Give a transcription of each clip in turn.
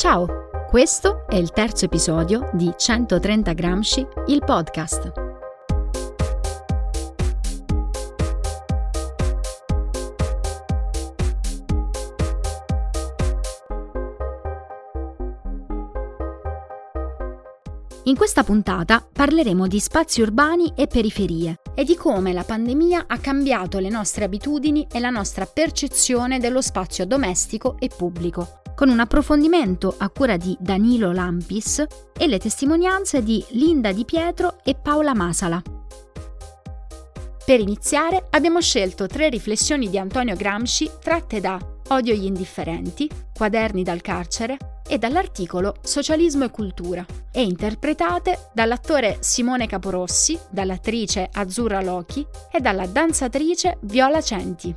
Ciao, questo è il terzo episodio di 130 Gramsci, il podcast. In questa puntata parleremo di spazi urbani e periferie e di come la pandemia ha cambiato le nostre abitudini e la nostra percezione dello spazio domestico e pubblico con un approfondimento a cura di Danilo Lampis e le testimonianze di Linda Di Pietro e Paola Masala. Per iniziare abbiamo scelto tre riflessioni di Antonio Gramsci tratte da Odio gli indifferenti, Quaderni dal carcere e dall'articolo Socialismo e cultura e interpretate dall'attore Simone Caporossi, dall'attrice Azzurra Lochi e dalla danzatrice Viola Centi.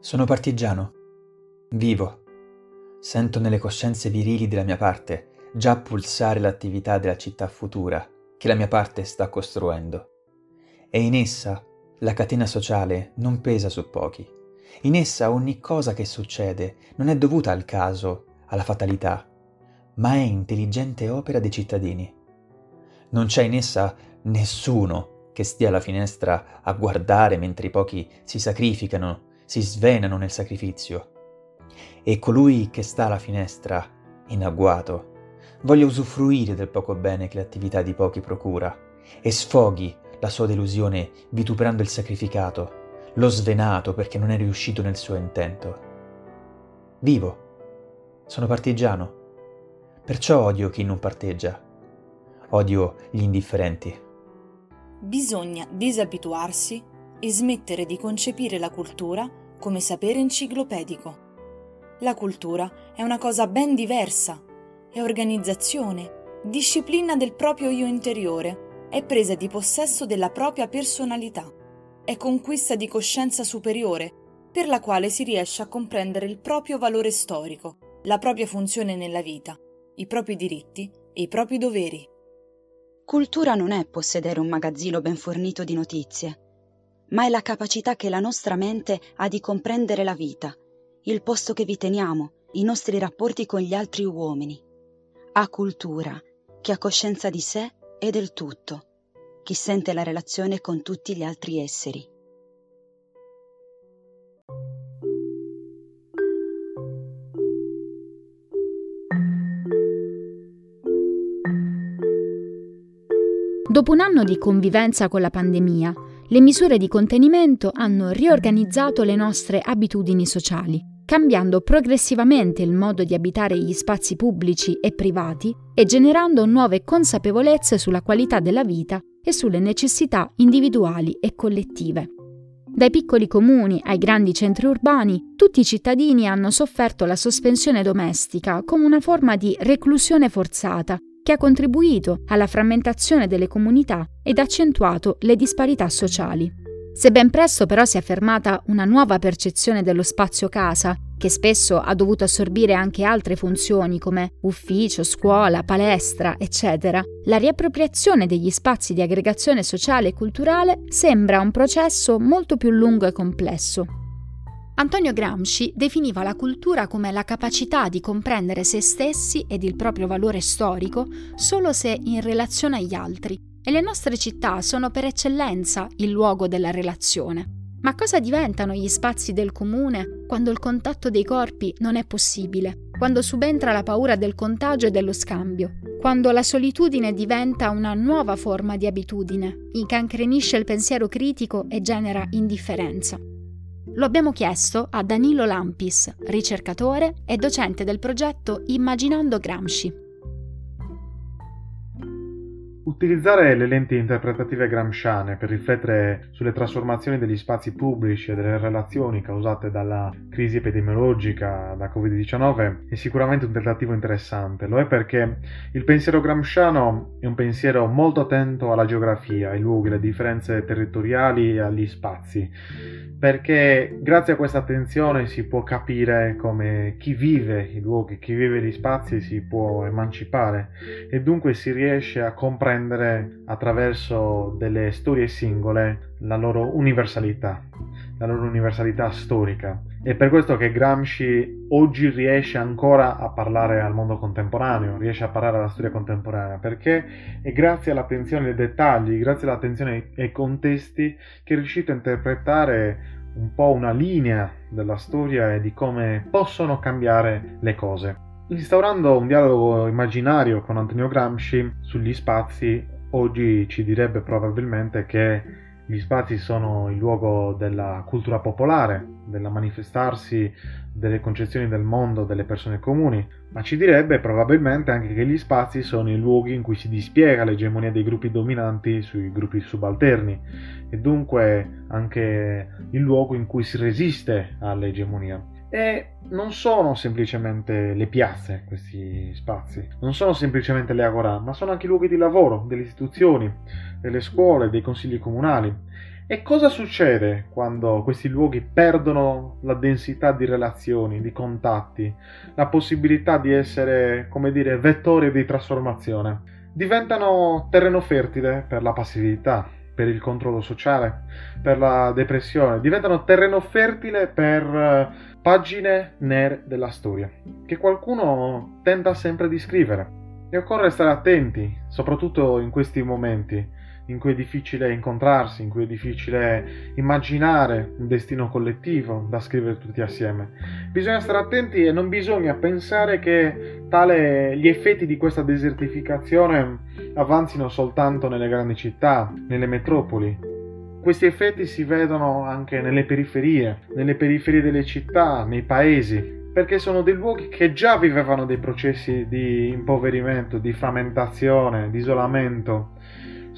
Sono partigiano. Vivo. Sento nelle coscienze virili della mia parte già pulsare l'attività della città futura che la mia parte sta costruendo. E in essa la catena sociale non pesa su pochi. In essa ogni cosa che succede non è dovuta al caso, alla fatalità, ma è intelligente opera dei cittadini. Non c'è in essa nessuno che stia alla finestra a guardare mentre i pochi si sacrificano si svenano nel sacrificio. E colui che sta alla finestra, in agguato, voglia usufruire del poco bene che l'attività di pochi procura, e sfoghi la sua delusione vituperando il sacrificato, lo svenato perché non è riuscito nel suo intento. Vivo, sono partigiano, perciò odio chi non parteggia, odio gli indifferenti. Bisogna disabituarsi e smettere di concepire la cultura come sapere enciclopedico. La cultura è una cosa ben diversa, è organizzazione, disciplina del proprio io interiore, è presa di possesso della propria personalità, è conquista di coscienza superiore, per la quale si riesce a comprendere il proprio valore storico, la propria funzione nella vita, i propri diritti e i propri doveri. Cultura non è possedere un magazzino ben fornito di notizie ma è la capacità che la nostra mente ha di comprendere la vita, il posto che vi teniamo, i nostri rapporti con gli altri uomini. Ha cultura, che ha coscienza di sé e del tutto, chi sente la relazione con tutti gli altri esseri. Dopo un anno di convivenza con la pandemia, le misure di contenimento hanno riorganizzato le nostre abitudini sociali, cambiando progressivamente il modo di abitare gli spazi pubblici e privati e generando nuove consapevolezze sulla qualità della vita e sulle necessità individuali e collettive. Dai piccoli comuni ai grandi centri urbani, tutti i cittadini hanno sofferto la sospensione domestica come una forma di reclusione forzata che ha contribuito alla frammentazione delle comunità ed accentuato le disparità sociali. Se ben presto però si è affermata una nuova percezione dello spazio casa, che spesso ha dovuto assorbire anche altre funzioni come ufficio, scuola, palestra, eccetera, la riappropriazione degli spazi di aggregazione sociale e culturale sembra un processo molto più lungo e complesso. Antonio Gramsci definiva la cultura come la capacità di comprendere se stessi ed il proprio valore storico solo se in relazione agli altri, e le nostre città sono per eccellenza il luogo della relazione. Ma cosa diventano gli spazi del comune quando il contatto dei corpi non è possibile, quando subentra la paura del contagio e dello scambio, quando la solitudine diventa una nuova forma di abitudine, incancrenisce il pensiero critico e genera indifferenza? Lo abbiamo chiesto a Danilo Lampis, ricercatore e docente del progetto Immaginando Gramsci. Utilizzare le lenti interpretative gramsciane per riflettere sulle trasformazioni degli spazi pubblici e delle relazioni causate dalla crisi epidemiologica da Covid-19 è sicuramente un tentativo interessante. Lo è perché il pensiero gramsciano è un pensiero molto attento alla geografia, ai luoghi, alle differenze territoriali e agli spazi, perché grazie a questa attenzione si può capire come chi vive i luoghi, chi vive gli spazi si può emancipare e dunque si riesce a comprendere comprendere attraverso delle storie singole la loro universalità, la loro universalità storica. È per questo che Gramsci oggi riesce ancora a parlare al mondo contemporaneo, riesce a parlare alla storia contemporanea, perché è grazie all'attenzione ai dettagli, grazie all'attenzione ai contesti che è riuscito a interpretare un po' una linea della storia e di come possono cambiare le cose. Instaurando un dialogo immaginario con Antonio Gramsci sugli spazi, oggi ci direbbe probabilmente che gli spazi sono il luogo della cultura popolare, della manifestarsi delle concezioni del mondo delle persone comuni, ma ci direbbe probabilmente anche che gli spazi sono i luoghi in cui si dispiega l'egemonia dei gruppi dominanti sui gruppi subalterni e dunque anche il luogo in cui si resiste all'egemonia. E non sono semplicemente le piazze questi spazi, non sono semplicemente le agorà, ma sono anche i luoghi di lavoro, delle istituzioni, delle scuole, dei consigli comunali. E cosa succede quando questi luoghi perdono la densità di relazioni, di contatti, la possibilità di essere, come dire, vettori di trasformazione? Diventano terreno fertile per la passività, per il controllo sociale, per la depressione, diventano terreno fertile per eh, pagine nere della storia, che qualcuno tenta sempre di scrivere. E occorre stare attenti, soprattutto in questi momenti, in cui è difficile incontrarsi, in cui è difficile immaginare un destino collettivo da scrivere tutti assieme. Bisogna stare attenti e non bisogna pensare che tale, gli effetti di questa desertificazione avanzino soltanto nelle grandi città, nelle metropoli. Questi effetti si vedono anche nelle periferie, nelle periferie delle città, nei paesi, perché sono dei luoghi che già vivevano dei processi di impoverimento, di frammentazione, di isolamento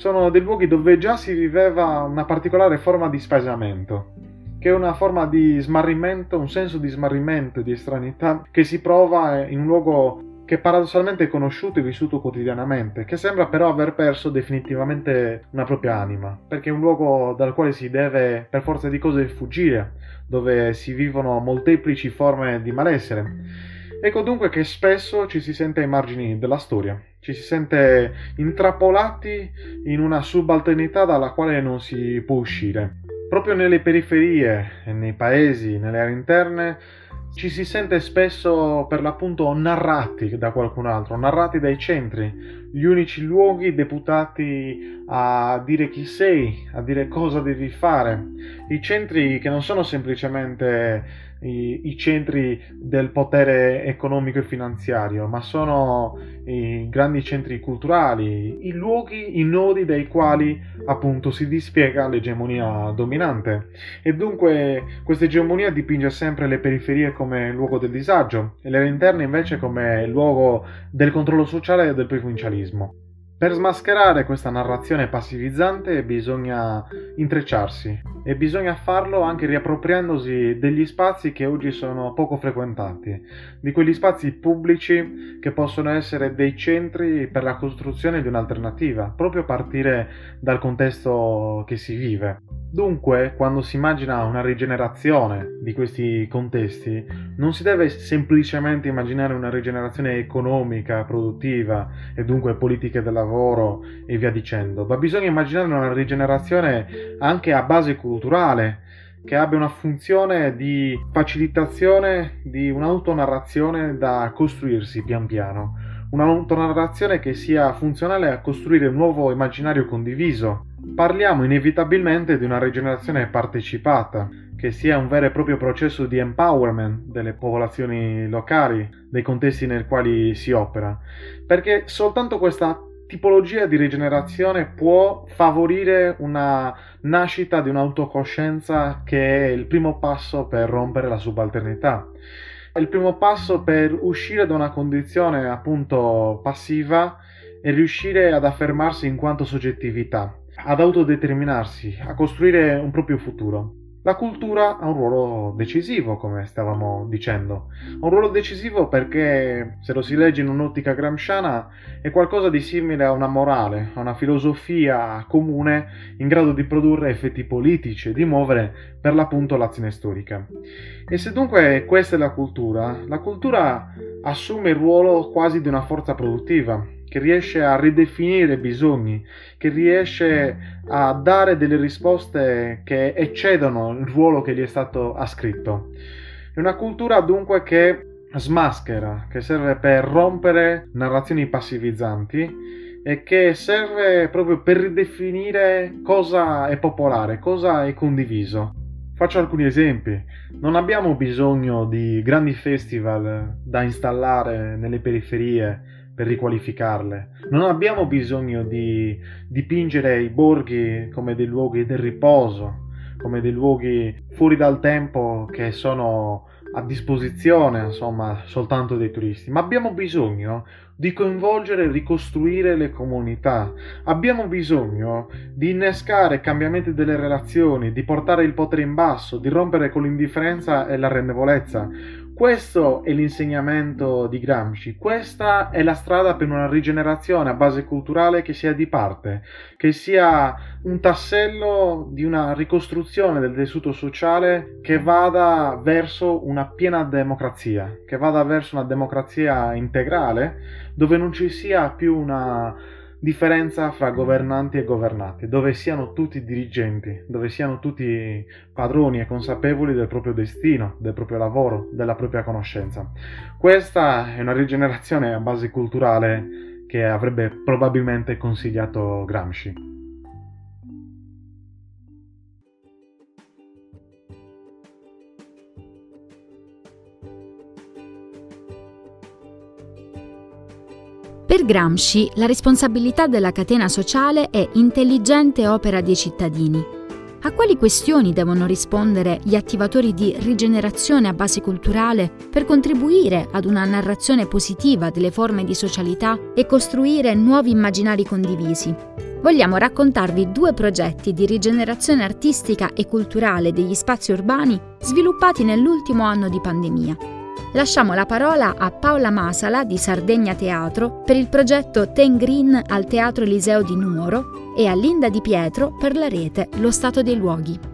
sono dei luoghi dove già si viveva una particolare forma di spaesamento, che è una forma di smarrimento, un senso di smarrimento, di estranità che si prova in un luogo che paradossalmente è conosciuto e vissuto quotidianamente, che sembra però aver perso definitivamente una propria anima, perché è un luogo dal quale si deve per forza di cose fuggire, dove si vivono molteplici forme di malessere. Ecco dunque che spesso ci si sente ai margini della storia, ci si sente intrappolati in una subalternità dalla quale non si può uscire. Proprio nelle periferie, nei paesi, nelle aree interne, ci si sente spesso per l'appunto narrati da qualcun altro, narrati dai centri, gli unici luoghi deputati a dire chi sei, a dire cosa devi fare, i centri che non sono semplicemente i, i, centri del potere economico e finanziario, ma sono i grandi centri culturali, i luoghi, i nodi dai quali appunto si dispiega l'egemonia dominante. E dunque questa egemonia dipinge sempre le periferie come luogo del disagio e le interne invece come luogo del controllo sociale e del provincialismo. Per smascherare questa narrazione passivizzante bisogna intrecciarsi e bisogna farlo anche riappropriandosi degli spazi che oggi sono poco frequentati, di quegli spazi pubblici che possono essere dei centri per la costruzione di un'alternativa, proprio a partire dal contesto che si vive. Dunque, quando si immagina una rigenerazione di questi contesti, non si deve semplicemente immaginare una rigenerazione economica, produttiva e dunque politiche del lavoro e via dicendo, ma bisogna immaginare una rigenerazione anche a base culturale, che abbia una funzione di facilitazione di un'autonarrazione da costruirsi pian piano, un'autonarrazione che sia funzionale a costruire un nuovo immaginario condiviso. Parliamo inevitabilmente di una rigenerazione partecipata, che sia un vero e proprio processo di empowerment delle popolazioni locali, dei contesti nei quali si opera, perché soltanto questa tipologia di rigenerazione può favorire una nascita di un'autocoscienza che è il primo passo per rompere la subalternità. È il primo passo per uscire da una condizione appunto passiva e riuscire ad affermarsi in quanto soggettività, ad autodeterminarsi, a costruire un proprio futuro. La cultura ha un ruolo decisivo, come stavamo dicendo. Un ruolo decisivo perché, se lo si legge in un'ottica gramsciana, è qualcosa di simile a una morale, a una filosofia comune in grado di produrre effetti politici e di muovere per l'appunto l'azione storica. E se dunque questa è la cultura, la cultura assume il ruolo quasi di una forza produttiva, che riesce a ridefinire bisogni, che riesce a dare delle risposte che eccedono il ruolo che gli è stato ascritto. È una cultura dunque che smaschera, che serve per rompere narrazioni passivizzanti e che serve proprio per ridefinire cosa è popolare, cosa è condiviso. Faccio alcuni esempi. Non abbiamo bisogno di grandi festival da installare nelle periferie per riqualificarle. Non abbiamo bisogno di dipingere i borghi come dei luoghi del riposo, come dei luoghi fuori dal tempo che sono a disposizione, insomma, soltanto dei turisti, ma abbiamo bisogno di coinvolgere e ricostruire le comunità. Abbiamo bisogno di innescare cambiamenti delle relazioni, di portare il potere in basso, di rompere con l'indifferenza e la rendevolezza. Questo è l'insegnamento di Gramsci, questa è la strada per una rigenerazione a base culturale che sia di parte, che sia un tassello di una ricostruzione del tessuto sociale che vada verso una piena democrazia, che vada verso una democrazia integrale dove non ci sia più una differenza fra governanti e governati, dove siano tutti dirigenti, dove siano tutti padroni e consapevoli del proprio destino, del proprio lavoro, della propria conoscenza. Questa è una rigenerazione a base culturale che avrebbe probabilmente consigliato Gramsci. Per Gramsci la responsabilità della catena sociale è intelligente opera dei cittadini. A quali questioni devono rispondere gli attivatori di rigenerazione a base culturale per contribuire ad una narrazione positiva delle forme di socialità e costruire nuovi immaginari condivisi? Vogliamo raccontarvi due progetti di rigenerazione artistica e culturale degli spazi urbani sviluppati nell'ultimo anno di pandemia lasciamo la parola a Paola Masala di Sardegna Teatro per il progetto Ten Green al Teatro Eliseo di Nuoro e a Linda Di Pietro per la rete Lo Stato dei Luoghi.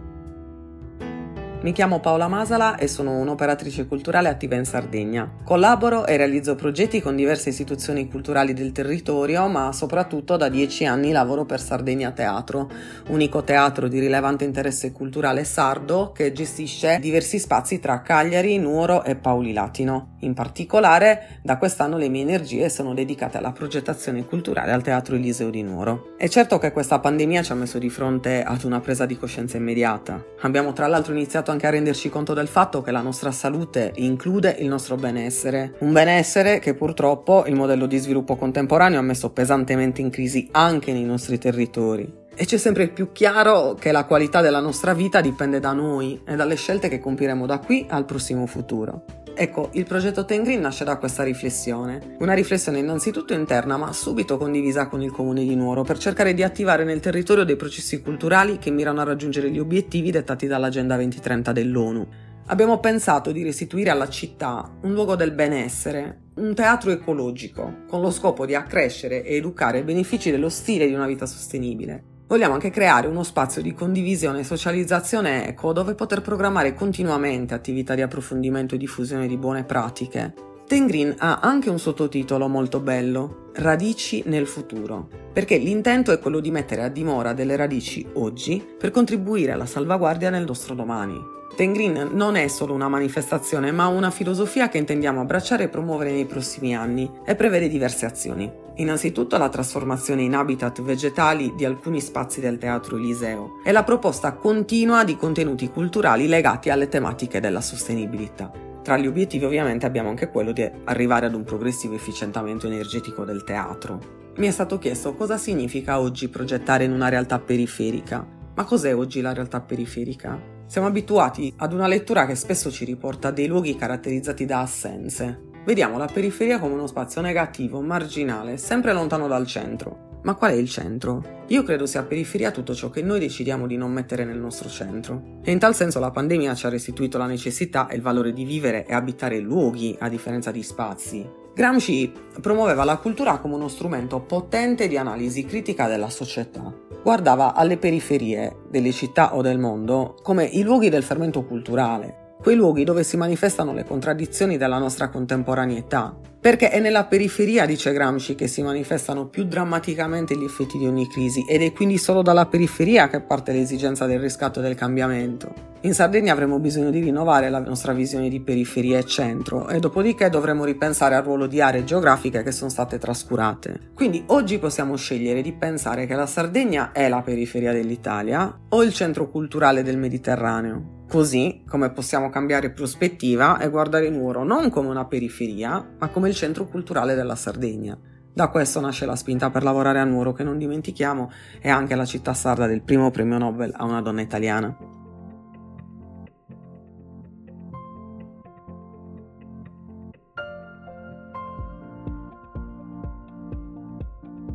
Mi chiamo Paola Masala e sono un'operatrice culturale attiva in Sardegna. Collaboro e realizzo progetti con diverse istituzioni culturali del territorio, ma soprattutto da dieci anni lavoro per Sardegna Teatro, unico teatro di rilevante interesse culturale sardo che gestisce diversi spazi tra Cagliari, Nuoro e Pauli Latino. In particolare, da quest'anno le mie energie sono dedicate alla progettazione culturale al Teatro Eliseo di Nuoro. È certo che questa pandemia ci ha messo di fronte ad una presa di coscienza immediata. Abbiamo tra l'altro iniziato anche a renderci conto del fatto che la nostra salute include il nostro benessere. Un benessere che purtroppo il modello di sviluppo contemporaneo ha messo pesantemente in crisi anche nei nostri territori. E c'è sempre più chiaro che la qualità della nostra vita dipende da noi e dalle scelte che compiremo da qui al prossimo futuro. Ecco, il progetto Ten nasce da questa riflessione. Una riflessione innanzitutto interna, ma subito condivisa con il comune di Nuoro, per cercare di attivare nel territorio dei processi culturali che mirano a raggiungere gli obiettivi dettati dall'Agenda 2030 dell'ONU. Abbiamo pensato di restituire alla città un luogo del benessere, un teatro ecologico, con lo scopo di accrescere e educare i benefici dello stile di una vita sostenibile Vogliamo anche creare uno spazio di condivisione e socializzazione eco dove poter programmare continuamente attività di approfondimento e diffusione di buone pratiche. Ten Green ha anche un sottotitolo molto bello, Radici nel futuro, perché l'intento è quello di mettere a dimora delle radici oggi per contribuire alla salvaguardia nel nostro domani. Ten Green non è solo una manifestazione, ma una filosofia che intendiamo abbracciare e promuovere nei prossimi anni e prevede diverse azioni. Innanzitutto la trasformazione in habitat vegetali di alcuni spazi del Teatro Eliseo e la proposta continua di contenuti culturali legati alle tematiche della sostenibilità. Tra gli obiettivi ovviamente abbiamo anche quello di arrivare ad un progressivo efficientamento energetico del teatro. Mi è stato chiesto cosa significa oggi progettare in una realtà periferica. Ma cos'è oggi la realtà periferica? Siamo abituati ad una lettura che spesso ci riporta dei luoghi caratterizzati da assenze, Vediamo la periferia come uno spazio negativo, marginale, sempre lontano dal centro. Ma qual è il centro? Io credo sia periferia tutto ciò che noi decidiamo di non mettere nel nostro centro. E in tal senso la pandemia ci ha restituito la necessità e il valore di vivere e abitare luoghi a differenza di spazi. Gramsci promuoveva la cultura come uno strumento potente di analisi critica della società. Guardava alle periferie delle città o del mondo come i luoghi del fermento culturale, quei luoghi dove si manifestano le contraddizioni della nostra contemporaneità, perché è nella periferia, dice Gramsci, che si manifestano più drammaticamente gli effetti di ogni crisi ed è quindi solo dalla periferia che parte l'esigenza del riscatto e del cambiamento. In Sardegna avremo bisogno di rinnovare la nostra visione di periferia e centro e dopodiché dovremo ripensare al ruolo di aree geografiche che sono state trascurate. Quindi oggi possiamo scegliere di pensare che la Sardegna è la periferia dell'Italia o il centro culturale del Mediterraneo. Così come possiamo cambiare prospettiva e guardare Nuoro non come una periferia, ma come il centro culturale della Sardegna. Da questo nasce la spinta per lavorare a Nuoro, che non dimentichiamo è anche la città sarda del primo premio Nobel a una donna italiana.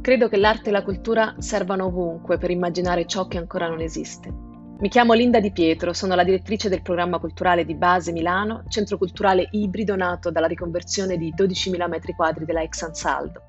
Credo che l'arte e la cultura servano ovunque per immaginare ciò che ancora non esiste. Mi chiamo Linda Di Pietro, sono la direttrice del programma culturale di Base Milano, centro culturale ibrido nato dalla riconversione di 12.000 m2 della ex Ansaldo.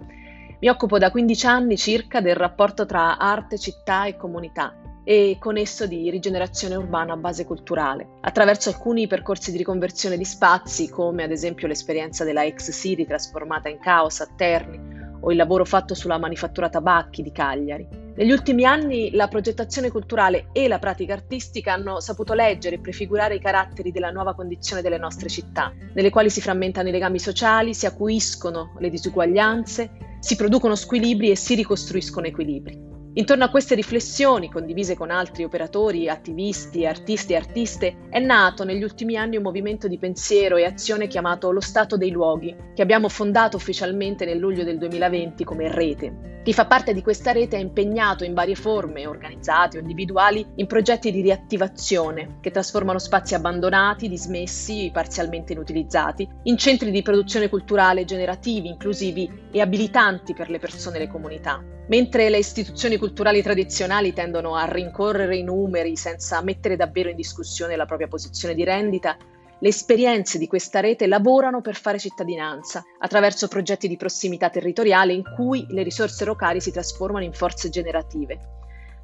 Mi occupo da 15 anni circa del rapporto tra arte, città e comunità e con esso di rigenerazione urbana a base culturale, attraverso alcuni percorsi di riconversione di spazi, come ad esempio l'esperienza della ex City trasformata in caos a Terni, o il lavoro fatto sulla manifattura tabacchi di Cagliari. Negli ultimi anni la progettazione culturale e la pratica artistica hanno saputo leggere e prefigurare i caratteri della nuova condizione delle nostre città, nelle quali si frammentano i legami sociali, si acuiscono le disuguaglianze, si producono squilibri e si ricostruiscono equilibri. Intorno a queste riflessioni, condivise con altri operatori, attivisti, artisti e artiste, è nato negli ultimi anni un movimento di pensiero e azione chiamato Lo Stato dei Luoghi, che abbiamo fondato ufficialmente nel luglio del 2020 come rete. Chi fa parte di questa rete è impegnato in varie forme, organizzate o individuali, in progetti di riattivazione che trasformano spazi abbandonati, dismessi, parzialmente inutilizzati, in centri di produzione culturale generativi, inclusivi e abilitanti per le persone e le comunità. Mentre le istituzioni culturali tradizionali tendono a rincorrere i numeri senza mettere davvero in discussione la propria posizione di rendita, le esperienze di questa rete lavorano per fare cittadinanza, attraverso progetti di prossimità territoriale in cui le risorse locali si trasformano in forze generative.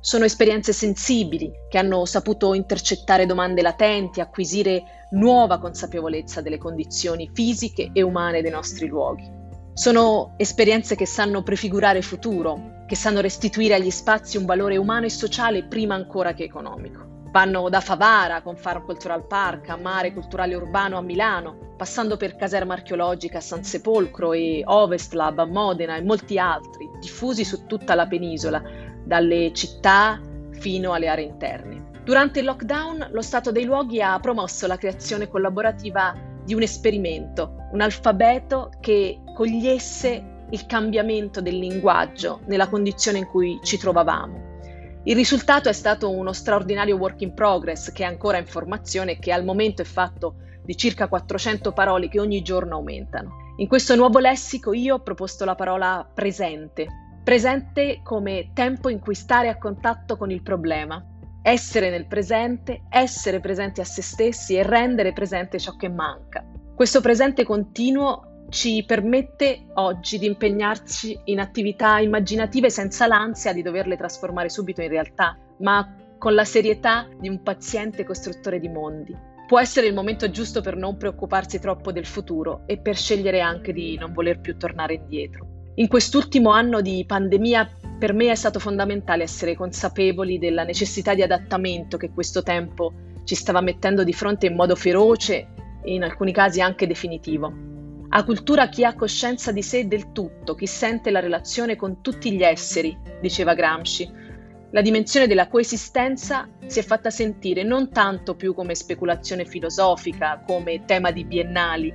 Sono esperienze sensibili che hanno saputo intercettare domande latenti, acquisire nuova consapevolezza delle condizioni fisiche e umane dei nostri luoghi. Sono esperienze che sanno prefigurare futuro, che sanno restituire agli spazi un valore umano e sociale prima ancora che economico. Vanno da Favara con Farm Cultural Park a Mare Culturale Urbano a Milano, passando per Caserma Archeologica a San Sepolcro e Ovest Lab a Modena e molti altri, diffusi su tutta la penisola, dalle città fino alle aree interne. Durante il lockdown lo Stato dei Luoghi ha promosso la creazione collaborativa di un esperimento, un alfabeto che cogliesse il cambiamento del linguaggio nella condizione in cui ci trovavamo. Il risultato è stato uno straordinario work in progress che è ancora in formazione e che al momento è fatto di circa 400 parole che ogni giorno aumentano. In questo nuovo lessico io ho proposto la parola presente, presente come tempo in cui stare a contatto con il problema, essere nel presente, essere presenti a se stessi e rendere presente ciò che manca. Questo presente continuo ci permette oggi di impegnarci in attività immaginative senza l'ansia di doverle trasformare subito in realtà, ma con la serietà di un paziente costruttore di mondi. Può essere il momento giusto per non preoccuparsi troppo del futuro e per scegliere anche di non voler più tornare indietro. In quest'ultimo anno di pandemia per me è stato fondamentale essere consapevoli della necessità di adattamento che questo tempo ci stava mettendo di fronte in modo feroce e in alcuni casi anche definitivo. A cultura chi ha coscienza di sé del tutto, chi sente la relazione con tutti gli esseri, diceva Gramsci. La dimensione della coesistenza si è fatta sentire non tanto più come speculazione filosofica, come tema di biennali,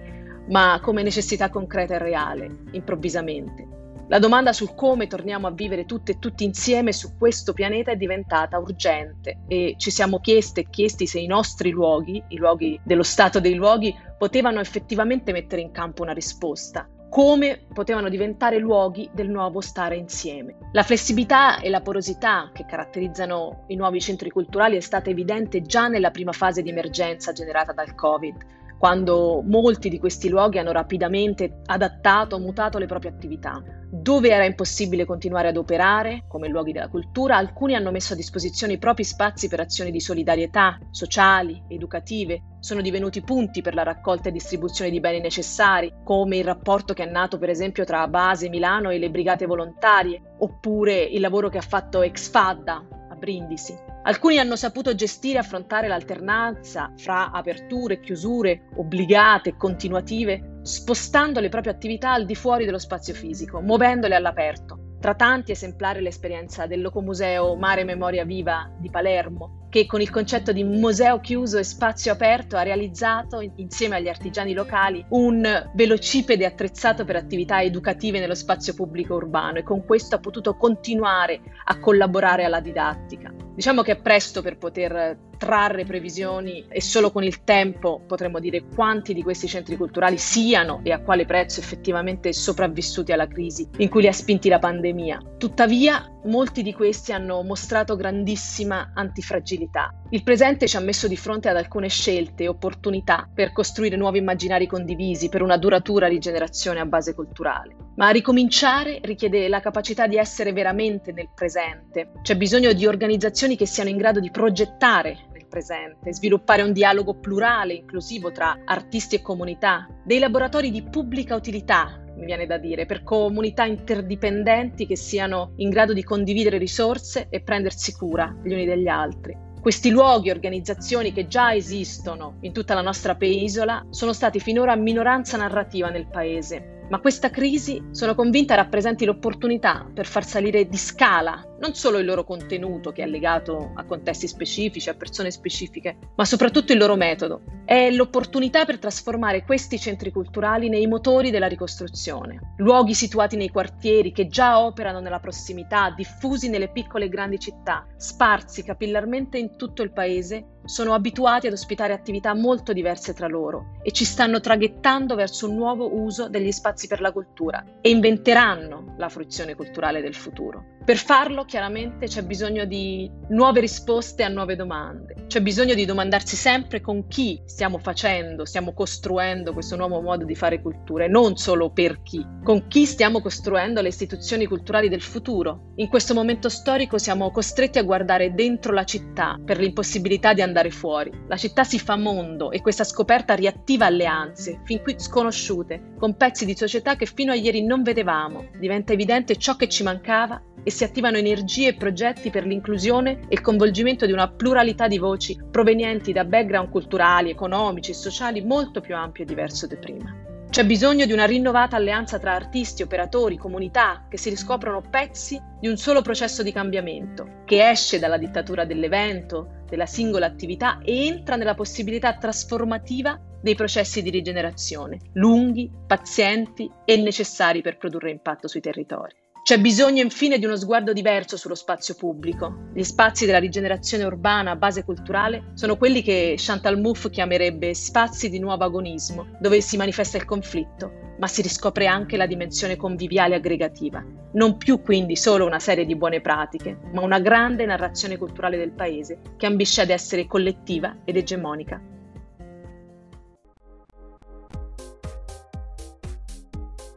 ma come necessità concreta e reale, improvvisamente. La domanda sul come torniamo a vivere tutte e tutti insieme su questo pianeta è diventata urgente e ci siamo chieste e chiesti se i nostri luoghi, i luoghi dello stato dei luoghi, potevano effettivamente mettere in campo una risposta, come potevano diventare luoghi del nuovo stare insieme. La flessibilità e la porosità che caratterizzano i nuovi centri culturali è stata evidente già nella prima fase di emergenza generata dal Covid, quando molti di questi luoghi hanno rapidamente adattato, mutato le proprie attività. Dove era impossibile continuare ad operare, come luoghi della cultura, alcuni hanno messo a disposizione i propri spazi per azioni di solidarietà, sociali, educative, sono divenuti punti per la raccolta e distribuzione di beni necessari, come il rapporto che è nato per esempio tra Base Milano e le brigate volontarie, oppure il lavoro che ha fatto Exfadda Brindisi. Alcuni hanno saputo gestire e affrontare l'alternanza fra aperture, chiusure, obbligate e continuative, spostando le proprie attività al di fuori dello spazio fisico, muovendole all'aperto. Tra tanti esemplari l'esperienza del Locomuseo Mare Memoria Viva di Palermo, che con il concetto di museo chiuso e spazio aperto ha realizzato, insieme agli artigiani locali, un velocipede attrezzato per attività educative nello spazio pubblico urbano e con questo ha potuto continuare a collaborare alla didattica. Diciamo che è presto per poter trarre previsioni e solo con il tempo potremo dire quanti di questi centri culturali siano e a quale prezzo effettivamente sopravvissuti alla crisi in cui li ha spinti la pandemia. Tuttavia, molti di questi hanno mostrato grandissima antifragilità. Il presente ci ha messo di fronte ad alcune scelte e opportunità per costruire nuovi immaginari condivisi per una duratura rigenerazione a base culturale. Ma ricominciare richiede la capacità di essere veramente nel presente. C'è bisogno di organizzazioni che siano in grado di progettare presente, sviluppare un dialogo plurale, inclusivo tra artisti e comunità, dei laboratori di pubblica utilità mi viene da dire, per comunità interdipendenti che siano in grado di condividere risorse e prendersi cura gli uni degli altri. Questi luoghi, organizzazioni che già esistono in tutta la nostra penisola, sono stati finora minoranza narrativa nel paese ma questa crisi sono convinta rappresenti l'opportunità per far salire di scala non solo il loro contenuto, che è legato a contesti specifici, a persone specifiche, ma soprattutto il loro metodo. È l'opportunità per trasformare questi centri culturali nei motori della ricostruzione, luoghi situati nei quartieri che già operano nella prossimità, diffusi nelle piccole e grandi città, sparsi capillarmente in tutto il paese sono abituati ad ospitare attività molto diverse tra loro e ci stanno traghettando verso un nuovo uso degli spazi per la cultura e inventeranno la fruizione culturale del futuro. Per farlo chiaramente c'è bisogno di nuove risposte a nuove domande, c'è bisogno di domandarsi sempre con chi stiamo facendo, stiamo costruendo questo nuovo modo di fare cultura e non solo per chi, con chi stiamo costruendo le istituzioni culturali del futuro. In questo momento storico siamo costretti a guardare dentro la città per l'impossibilità di andare fuori. La città si fa mondo e questa scoperta riattiva alleanze, fin qui sconosciute, con pezzi di società che fino a ieri non vedevamo. Diventa evidente ciò che ci mancava e si attivano energie e progetti per l'inclusione e il coinvolgimento di una pluralità di voci provenienti da background culturali, economici e sociali molto più ampio e diverso di prima. C'è bisogno di una rinnovata alleanza tra artisti, operatori, comunità che si riscoprono pezzi di un solo processo di cambiamento, che esce dalla dittatura dell'evento, della singola attività e entra nella possibilità trasformativa dei processi di rigenerazione, lunghi, pazienti e necessari per produrre impatto sui territori. C'è bisogno infine di uno sguardo diverso sullo spazio pubblico. Gli spazi della rigenerazione urbana a base culturale sono quelli che Chantal Mouffe chiamerebbe spazi di nuovo agonismo, dove si manifesta il conflitto, ma si riscopre anche la dimensione conviviale aggregativa. Non più quindi solo una serie di buone pratiche, ma una grande narrazione culturale del paese che ambisce ad essere collettiva ed egemonica.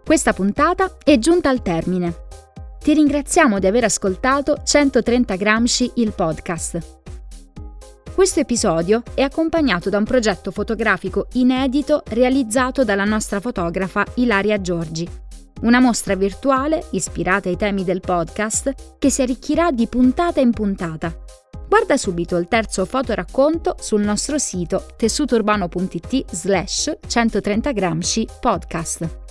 Questa puntata è giunta al termine. Ti ringraziamo di aver ascoltato 130 Gramsci il podcast. Questo episodio è accompagnato da un progetto fotografico inedito realizzato dalla nostra fotografa Ilaria Giorgi. Una mostra virtuale ispirata ai temi del podcast che si arricchirà di puntata in puntata. Guarda subito il terzo fotoracconto sul nostro sito tessutourbano.it slash 130 Gramsci podcast.